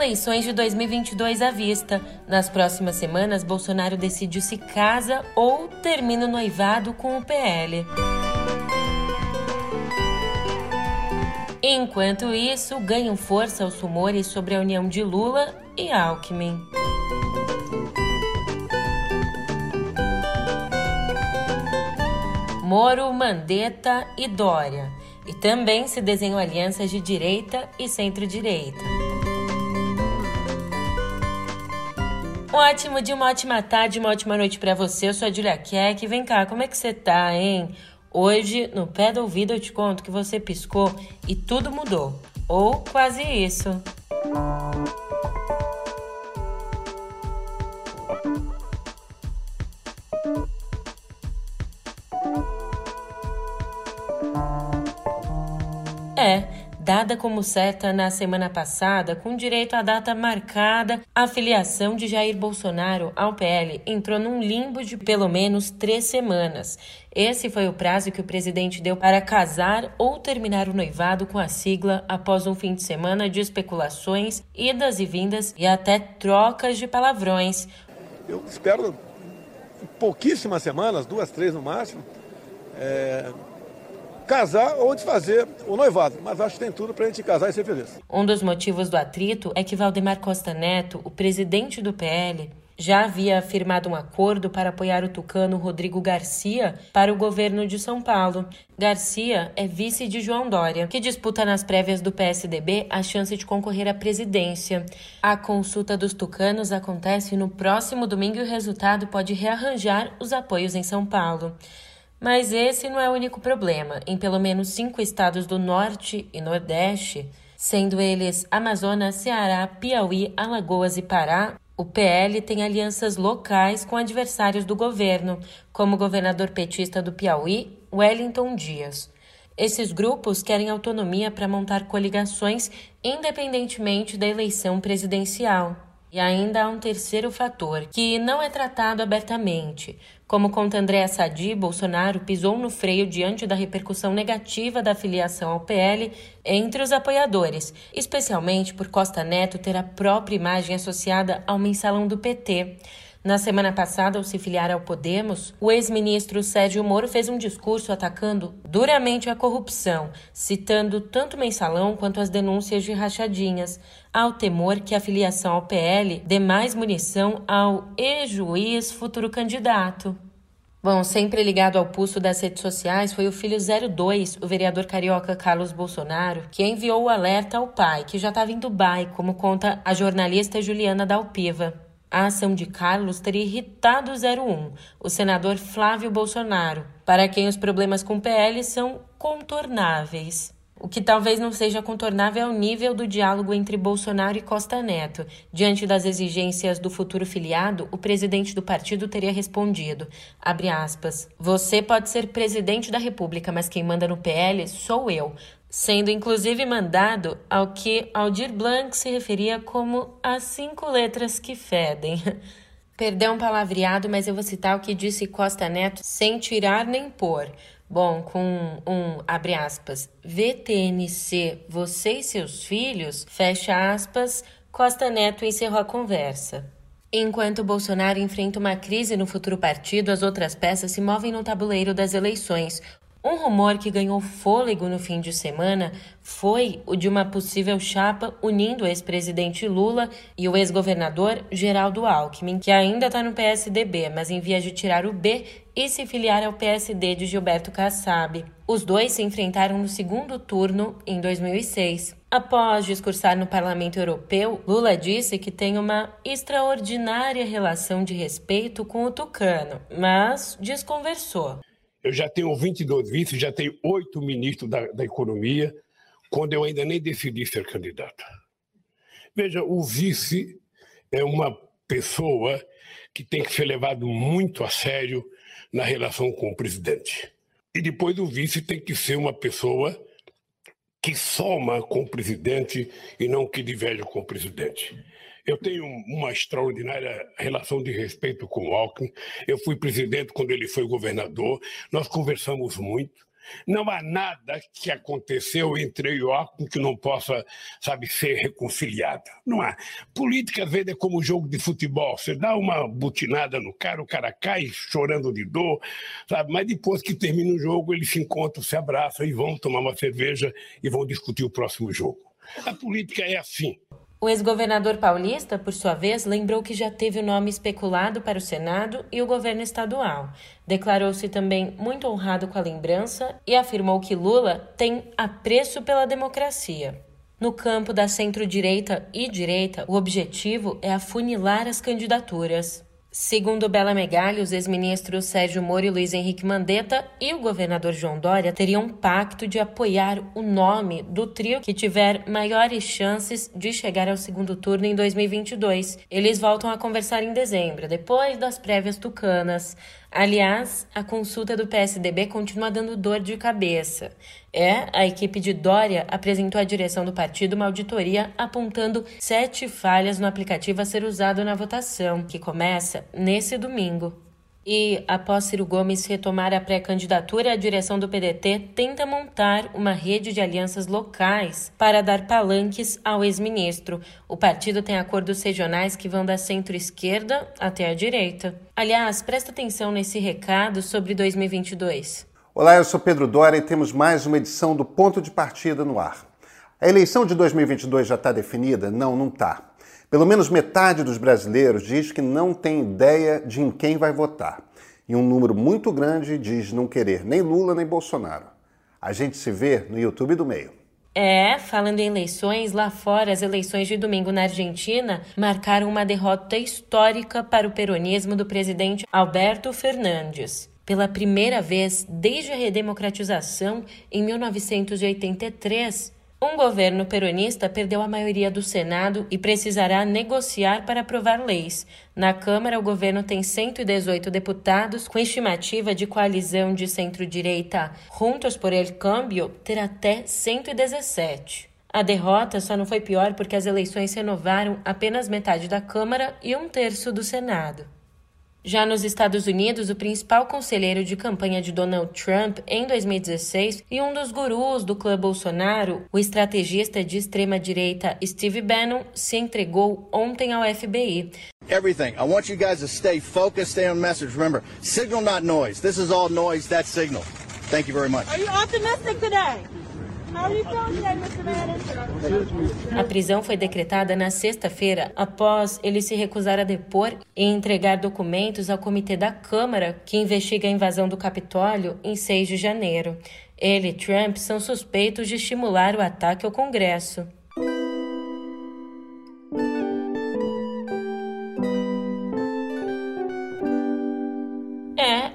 eleições de 2022 à vista. Nas próximas semanas, Bolsonaro decide se casa ou termina o noivado com o PL. Enquanto isso, ganham força os rumores sobre a união de Lula e Alckmin. Moro, Mandetta e Dória. E também se desenham alianças de direita e centro-direita. Um ótimo dia, uma ótima tarde, uma ótima noite para você. Eu sou a Julia Keck. Vem cá, como é que você tá, hein? Hoje, no pé do ouvido, eu te conto que você piscou e tudo mudou. Ou quase isso. É, dada como certa na semana passada, com direito à data marcada, a filiação de Jair Bolsonaro ao PL entrou num limbo de pelo menos três semanas. Esse foi o prazo que o presidente deu para casar ou terminar o noivado com a sigla após um fim de semana de especulações, idas e vindas e até trocas de palavrões. Eu espero pouquíssimas semanas, duas, três no máximo. É casar ou desfazer o noivado. Mas acho que tem tudo para a gente casar e ser feliz. Um dos motivos do atrito é que Valdemar Costa Neto, o presidente do PL, já havia firmado um acordo para apoiar o tucano Rodrigo Garcia para o governo de São Paulo. Garcia é vice de João Dória, que disputa nas prévias do PSDB a chance de concorrer à presidência. A consulta dos tucanos acontece no próximo domingo e o resultado pode rearranjar os apoios em São Paulo. Mas esse não é o único problema. Em pelo menos cinco estados do Norte e Nordeste, sendo eles Amazonas, Ceará, Piauí, Alagoas e Pará, o PL tem alianças locais com adversários do governo, como o governador petista do Piauí, Wellington Dias. Esses grupos querem autonomia para montar coligações independentemente da eleição presidencial. E ainda há um terceiro fator, que não é tratado abertamente. Como conta Andréa Sadi, Bolsonaro pisou no freio diante da repercussão negativa da filiação ao PL entre os apoiadores, especialmente por Costa Neto ter a própria imagem associada ao mensalão do PT. Na semana passada, ao se filiar ao Podemos, o ex-ministro Sérgio Moro fez um discurso atacando duramente a corrupção, citando tanto o mensalão quanto as denúncias de rachadinhas, ao temor que a filiação ao PL dê mais munição ao ex-juiz futuro candidato. Bom, sempre ligado ao pulso das redes sociais foi o filho 02, o vereador carioca Carlos Bolsonaro, que enviou o alerta ao pai, que já estava em Dubai, como conta a jornalista Juliana Dalpiva. A ação de Carlos teria irritado o 01, o senador Flávio Bolsonaro, para quem os problemas com o PL são contornáveis. O que talvez não seja contornável é o nível do diálogo entre Bolsonaro e Costa Neto. Diante das exigências do futuro filiado, o presidente do partido teria respondido, aspas, você pode ser presidente da República, mas quem manda no PL sou eu sendo inclusive mandado ao que Aldir Blanc se referia como as cinco letras que fedem. Perdeu um palavreado, mas eu vou citar o que disse Costa Neto sem tirar nem pôr. Bom, com um, abre aspas, VTNC, você e seus filhos, fecha aspas, Costa Neto encerrou a conversa. Enquanto Bolsonaro enfrenta uma crise no futuro partido, as outras peças se movem no tabuleiro das eleições. Um rumor que ganhou fôlego no fim de semana foi o de uma possível chapa unindo o ex-presidente Lula e o ex-governador Geraldo Alckmin, que ainda está no PSDB, mas em vias de tirar o B e se filiar ao PSD de Gilberto Kassab. Os dois se enfrentaram no segundo turno em 2006. Após discursar no Parlamento Europeu, Lula disse que tem uma extraordinária relação de respeito com o tucano, mas desconversou. Eu já tenho 22 vices, já tenho oito ministros da, da Economia, quando eu ainda nem decidi ser candidato. Veja, o vice é uma pessoa que tem que ser levado muito a sério na relação com o presidente. E depois o vice tem que ser uma pessoa que soma com o presidente e não que diverge com o presidente. Eu tenho uma extraordinária relação de respeito com o Alckmin. Eu fui presidente quando ele foi governador. Nós conversamos muito. Não há nada que aconteceu entre eu e que não possa, sabe, ser reconciliado. Não há. Política, às vezes, é como jogo de futebol. Você dá uma butinada no cara, o cara cai chorando de dor, sabe? Mas depois que termina o jogo, eles se encontram, se abraçam e vão tomar uma cerveja e vão discutir o próximo jogo. A política é assim. O ex-governador paulista, por sua vez, lembrou que já teve o nome especulado para o Senado e o governo estadual. Declarou-se também muito honrado com a lembrança e afirmou que Lula tem apreço pela democracia. No campo da centro-direita e direita, o objetivo é afunilar as candidaturas. Segundo Bela Megali, os ex-ministros Sérgio Moro e Luiz Henrique Mandetta e o governador João Dória teriam um pacto de apoiar o nome do trio que tiver maiores chances de chegar ao segundo turno em 2022. Eles voltam a conversar em dezembro, depois das prévias tucanas. Aliás, a consulta do PSDB continua dando dor de cabeça. É, a equipe de Dória apresentou à direção do partido uma auditoria apontando sete falhas no aplicativo a ser usado na votação, que começa nesse domingo. E, após Ciro Gomes retomar a pré-candidatura, a direção do PDT tenta montar uma rede de alianças locais para dar palanques ao ex-ministro. O partido tem acordos regionais que vão da centro-esquerda até a direita. Aliás, presta atenção nesse recado sobre 2022. Olá, eu sou Pedro Dória e temos mais uma edição do Ponto de Partida no ar. A eleição de 2022 já está definida? Não, não está. Pelo menos metade dos brasileiros diz que não tem ideia de em quem vai votar. E um número muito grande diz não querer nem Lula nem Bolsonaro. A gente se vê no YouTube do Meio. É, falando em eleições, lá fora, as eleições de domingo na Argentina marcaram uma derrota histórica para o peronismo do presidente Alberto Fernandes. Pela primeira vez desde a redemocratização em 1983, um governo peronista perdeu a maioria do Senado e precisará negociar para aprovar leis. Na Câmara, o governo tem 118 deputados, com estimativa de coalizão de centro-direita Juntos por el Cambio ter até 117. A derrota só não foi pior porque as eleições renovaram apenas metade da Câmara e um terço do Senado. Já nos Estados Unidos, o principal conselheiro de campanha de Donald Trump em 2016 e um dos gurus do clã Bolsonaro, o estrategista de extrema-direita Steve Bannon, se entregou ontem ao FBI. Everything. I want you guys to stay focused, stay on message. Remember, signal not noise. This is all noise, that's signal. Thank you very much. Are you optimistic today? A prisão foi decretada na sexta-feira após ele se recusar a depor e entregar documentos ao comitê da Câmara que investiga a invasão do Capitólio em 6 de janeiro. Ele e Trump são suspeitos de estimular o ataque ao Congresso.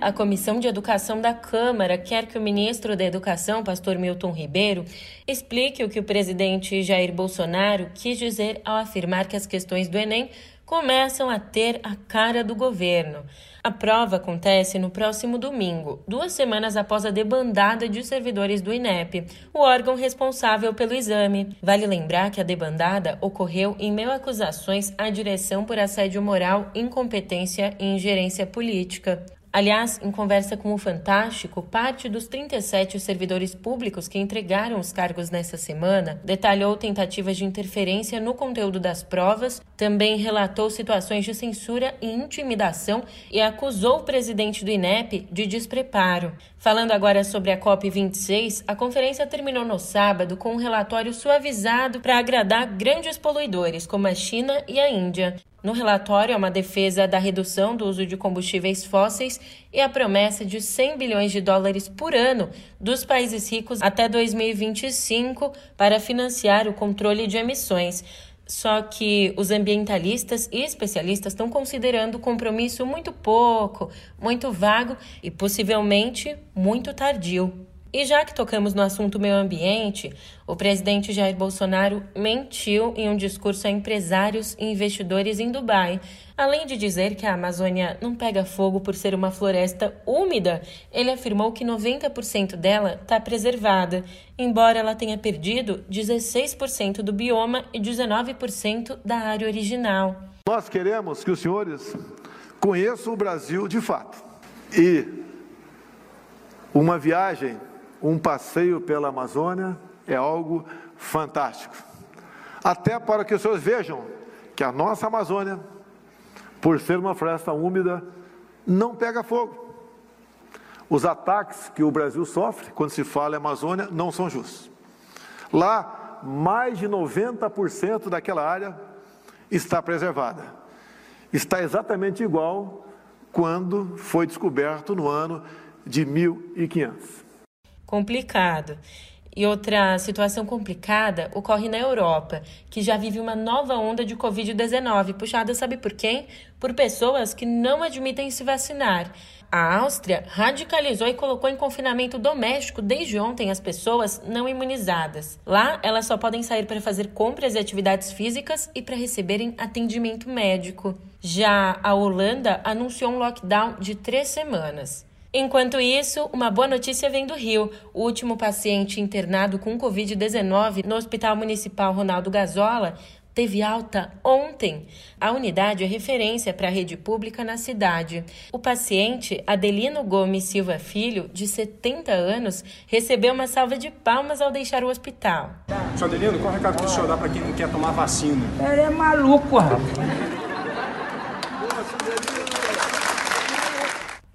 A Comissão de Educação da Câmara quer que o ministro da Educação, pastor Milton Ribeiro, explique o que o presidente Jair Bolsonaro quis dizer ao afirmar que as questões do Enem começam a ter a cara do governo. A prova acontece no próximo domingo, duas semanas após a debandada de servidores do INEP, o órgão responsável pelo exame. Vale lembrar que a debandada ocorreu em meio a acusações à direção por assédio moral, incompetência e ingerência política. Aliás, em conversa com o Fantástico, parte dos 37 servidores públicos que entregaram os cargos nessa semana detalhou tentativas de interferência no conteúdo das provas, também relatou situações de censura e intimidação e acusou o presidente do INEP de despreparo. Falando agora sobre a COP26, a conferência terminou no sábado com um relatório suavizado para agradar grandes poluidores como a China e a Índia. No relatório, há uma defesa da redução do uso de combustíveis fósseis e a promessa de 100 bilhões de dólares por ano dos países ricos até 2025 para financiar o controle de emissões. Só que os ambientalistas e especialistas estão considerando o compromisso muito pouco, muito vago e possivelmente muito tardio. E já que tocamos no assunto meio ambiente, o presidente Jair Bolsonaro mentiu em um discurso a empresários e investidores em Dubai. Além de dizer que a Amazônia não pega fogo por ser uma floresta úmida, ele afirmou que 90% dela está preservada, embora ela tenha perdido 16% do bioma e 19% da área original. Nós queremos que os senhores conheçam o Brasil de fato. E uma viagem um passeio pela Amazônia é algo fantástico. Até para que os senhores vejam que a nossa Amazônia, por ser uma floresta úmida, não pega fogo. Os ataques que o Brasil sofre quando se fala em Amazônia não são justos. Lá, mais de 90% daquela área está preservada. Está exatamente igual quando foi descoberto no ano de 1500. Complicado. E outra situação complicada ocorre na Europa, que já vive uma nova onda de Covid-19, puxada, sabe por quem? Por pessoas que não admitem se vacinar. A Áustria radicalizou e colocou em confinamento doméstico desde ontem as pessoas não imunizadas. Lá, elas só podem sair para fazer compras e atividades físicas e para receberem atendimento médico. Já a Holanda anunciou um lockdown de três semanas. Enquanto isso, uma boa notícia vem do Rio. O último paciente internado com Covid-19 no Hospital Municipal Ronaldo Gazola teve alta ontem. A unidade é referência para a rede pública na cidade. O paciente, Adelino Gomes Silva Filho, de 70 anos, recebeu uma salva de palmas ao deixar o hospital. Seu Adelino, qual é o recado que o senhor dá para quem não quer tomar vacina? Ele é maluco, rapaz.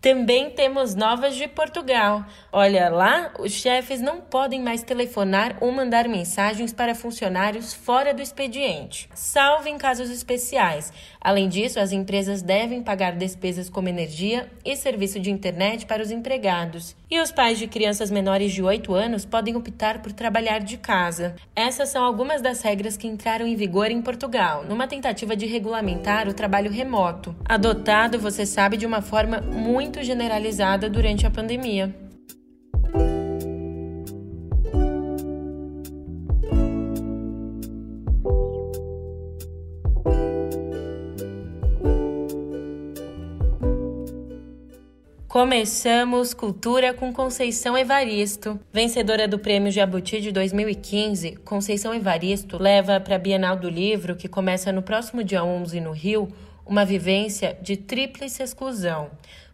Também temos novas de Portugal. Olha, lá os chefes não podem mais telefonar ou mandar mensagens para funcionários fora do expediente, salvo em casos especiais. Além disso, as empresas devem pagar despesas como energia e serviço de internet para os empregados. E os pais de crianças menores de 8 anos podem optar por trabalhar de casa. Essas são algumas das regras que entraram em vigor em Portugal, numa tentativa de regulamentar o trabalho remoto, adotado, você sabe, de uma forma muito generalizada durante a pandemia. Começamos Cultura com Conceição Evaristo. Vencedora do Prêmio Jabuti de 2015, Conceição Evaristo leva para a Bienal do Livro, que começa no próximo dia 11 no Rio, uma vivência de tríplice exclusão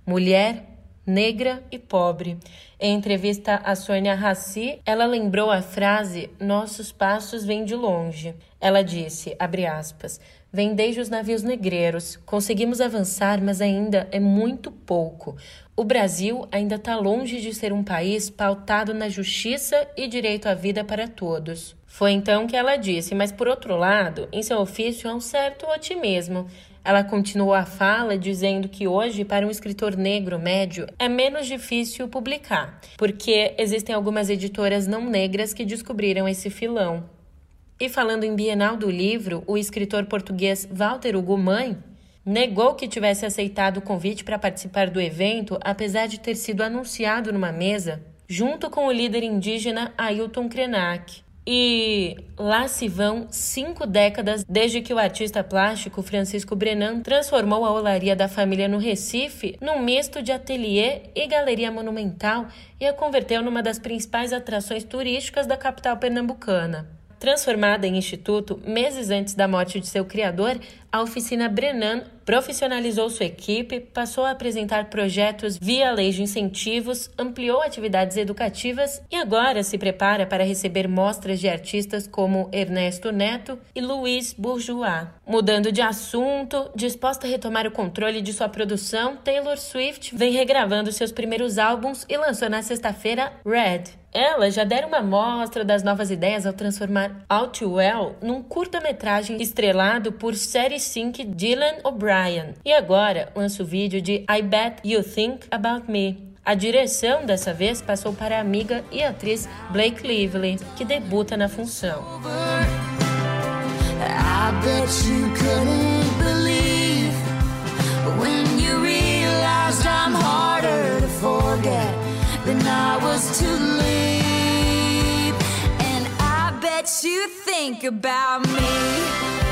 mulher, negra e pobre. Em entrevista a Sônia Rassi, ela lembrou a frase Nossos passos vêm de longe. Ela disse, abre aspas, vem desde os navios negreiros. Conseguimos avançar, mas ainda é muito pouco. O Brasil ainda está longe de ser um país pautado na justiça e direito à vida para todos. Foi então que ela disse, mas por outro lado, em seu ofício há um certo otimismo. Ela continuou a fala dizendo que hoje, para um escritor negro médio, é menos difícil publicar, porque existem algumas editoras não negras que descobriram esse filão. E falando em Bienal do Livro, o escritor português Walter Hugo Mãe negou que tivesse aceitado o convite para participar do evento, apesar de ter sido anunciado numa mesa, junto com o líder indígena Ailton Krenak. E lá se vão cinco décadas desde que o artista plástico Francisco Brenan transformou a olaria da família no Recife num misto de ateliê e galeria monumental e a converteu numa das principais atrações turísticas da capital pernambucana. Transformada em instituto meses antes da morte de seu criador, a oficina Brenan profissionalizou sua equipe, passou a apresentar projetos via lei de incentivos, ampliou atividades educativas e agora se prepara para receber mostras de artistas como Ernesto Neto e Luiz Bourgeois. Mudando de assunto, disposta a retomar o controle de sua produção, Taylor Swift vem regravando seus primeiros álbuns e lançou na sexta-feira Red. Ela já deram uma mostra das novas ideias ao transformar All Too Well num curta-metragem estrelado por série sync Dylan O'Brien. E agora lança o vídeo de I Bet You Think About Me. A direção dessa vez passou para a amiga e atriz Blake Lively, que debuta na função. Bet you couldn't believe when you realized I'm harder to forget than I was to leave. And I bet you think about me.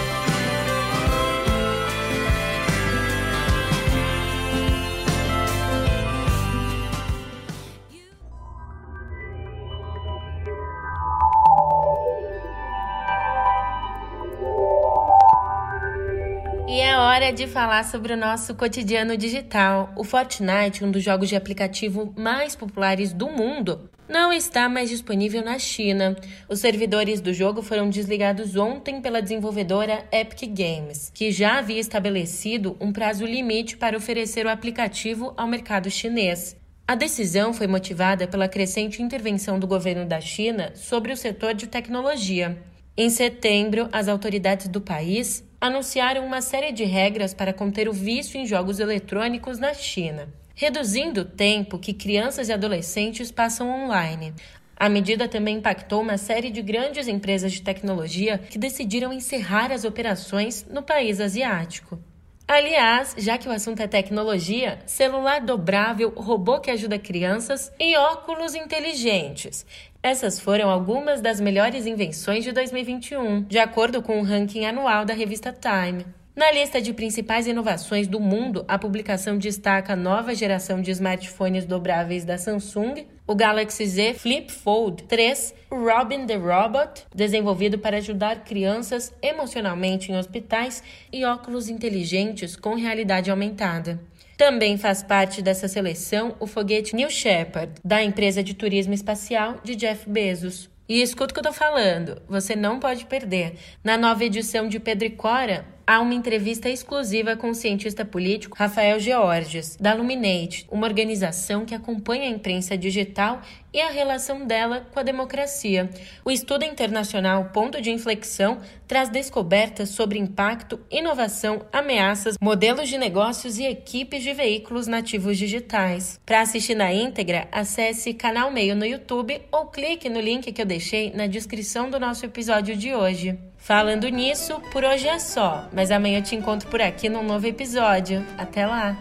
Hora de falar sobre o nosso cotidiano digital. O Fortnite, um dos jogos de aplicativo mais populares do mundo, não está mais disponível na China. Os servidores do jogo foram desligados ontem pela desenvolvedora Epic Games, que já havia estabelecido um prazo limite para oferecer o aplicativo ao mercado chinês. A decisão foi motivada pela crescente intervenção do governo da China sobre o setor de tecnologia. Em setembro, as autoridades do país anunciaram uma série de regras para conter o vício em jogos eletrônicos na China reduzindo o tempo que crianças e adolescentes passam online. A medida também impactou uma série de grandes empresas de tecnologia que decidiram encerrar as operações no país asiático. Aliás, já que o assunto é tecnologia, celular dobrável, robô que ajuda crianças e óculos inteligentes. Essas foram algumas das melhores invenções de 2021, de acordo com o ranking anual da revista Time. Na lista de principais inovações do mundo, a publicação destaca a nova geração de smartphones dobráveis da Samsung, o Galaxy Z Flip Fold 3, Robin the Robot, desenvolvido para ajudar crianças emocionalmente em hospitais, e óculos inteligentes com realidade aumentada. Também faz parte dessa seleção o foguete New Shepard, da empresa de turismo espacial de Jeff Bezos. E escuta o que eu tô falando, você não pode perder. Na nova edição de Pedro e Cora, há uma entrevista exclusiva com o cientista político Rafael Georges, da Luminate, uma organização que acompanha a imprensa digital e a relação dela com a democracia. O estudo internacional Ponto de Inflexão traz descobertas sobre impacto, inovação, ameaças, modelos de negócios e equipes de veículos nativos digitais. Para assistir na íntegra, acesse Canal Meio no YouTube ou clique no link que eu deixei na descrição do nosso episódio de hoje. Falando nisso, por hoje é só, mas amanhã eu te encontro por aqui num novo episódio. Até lá!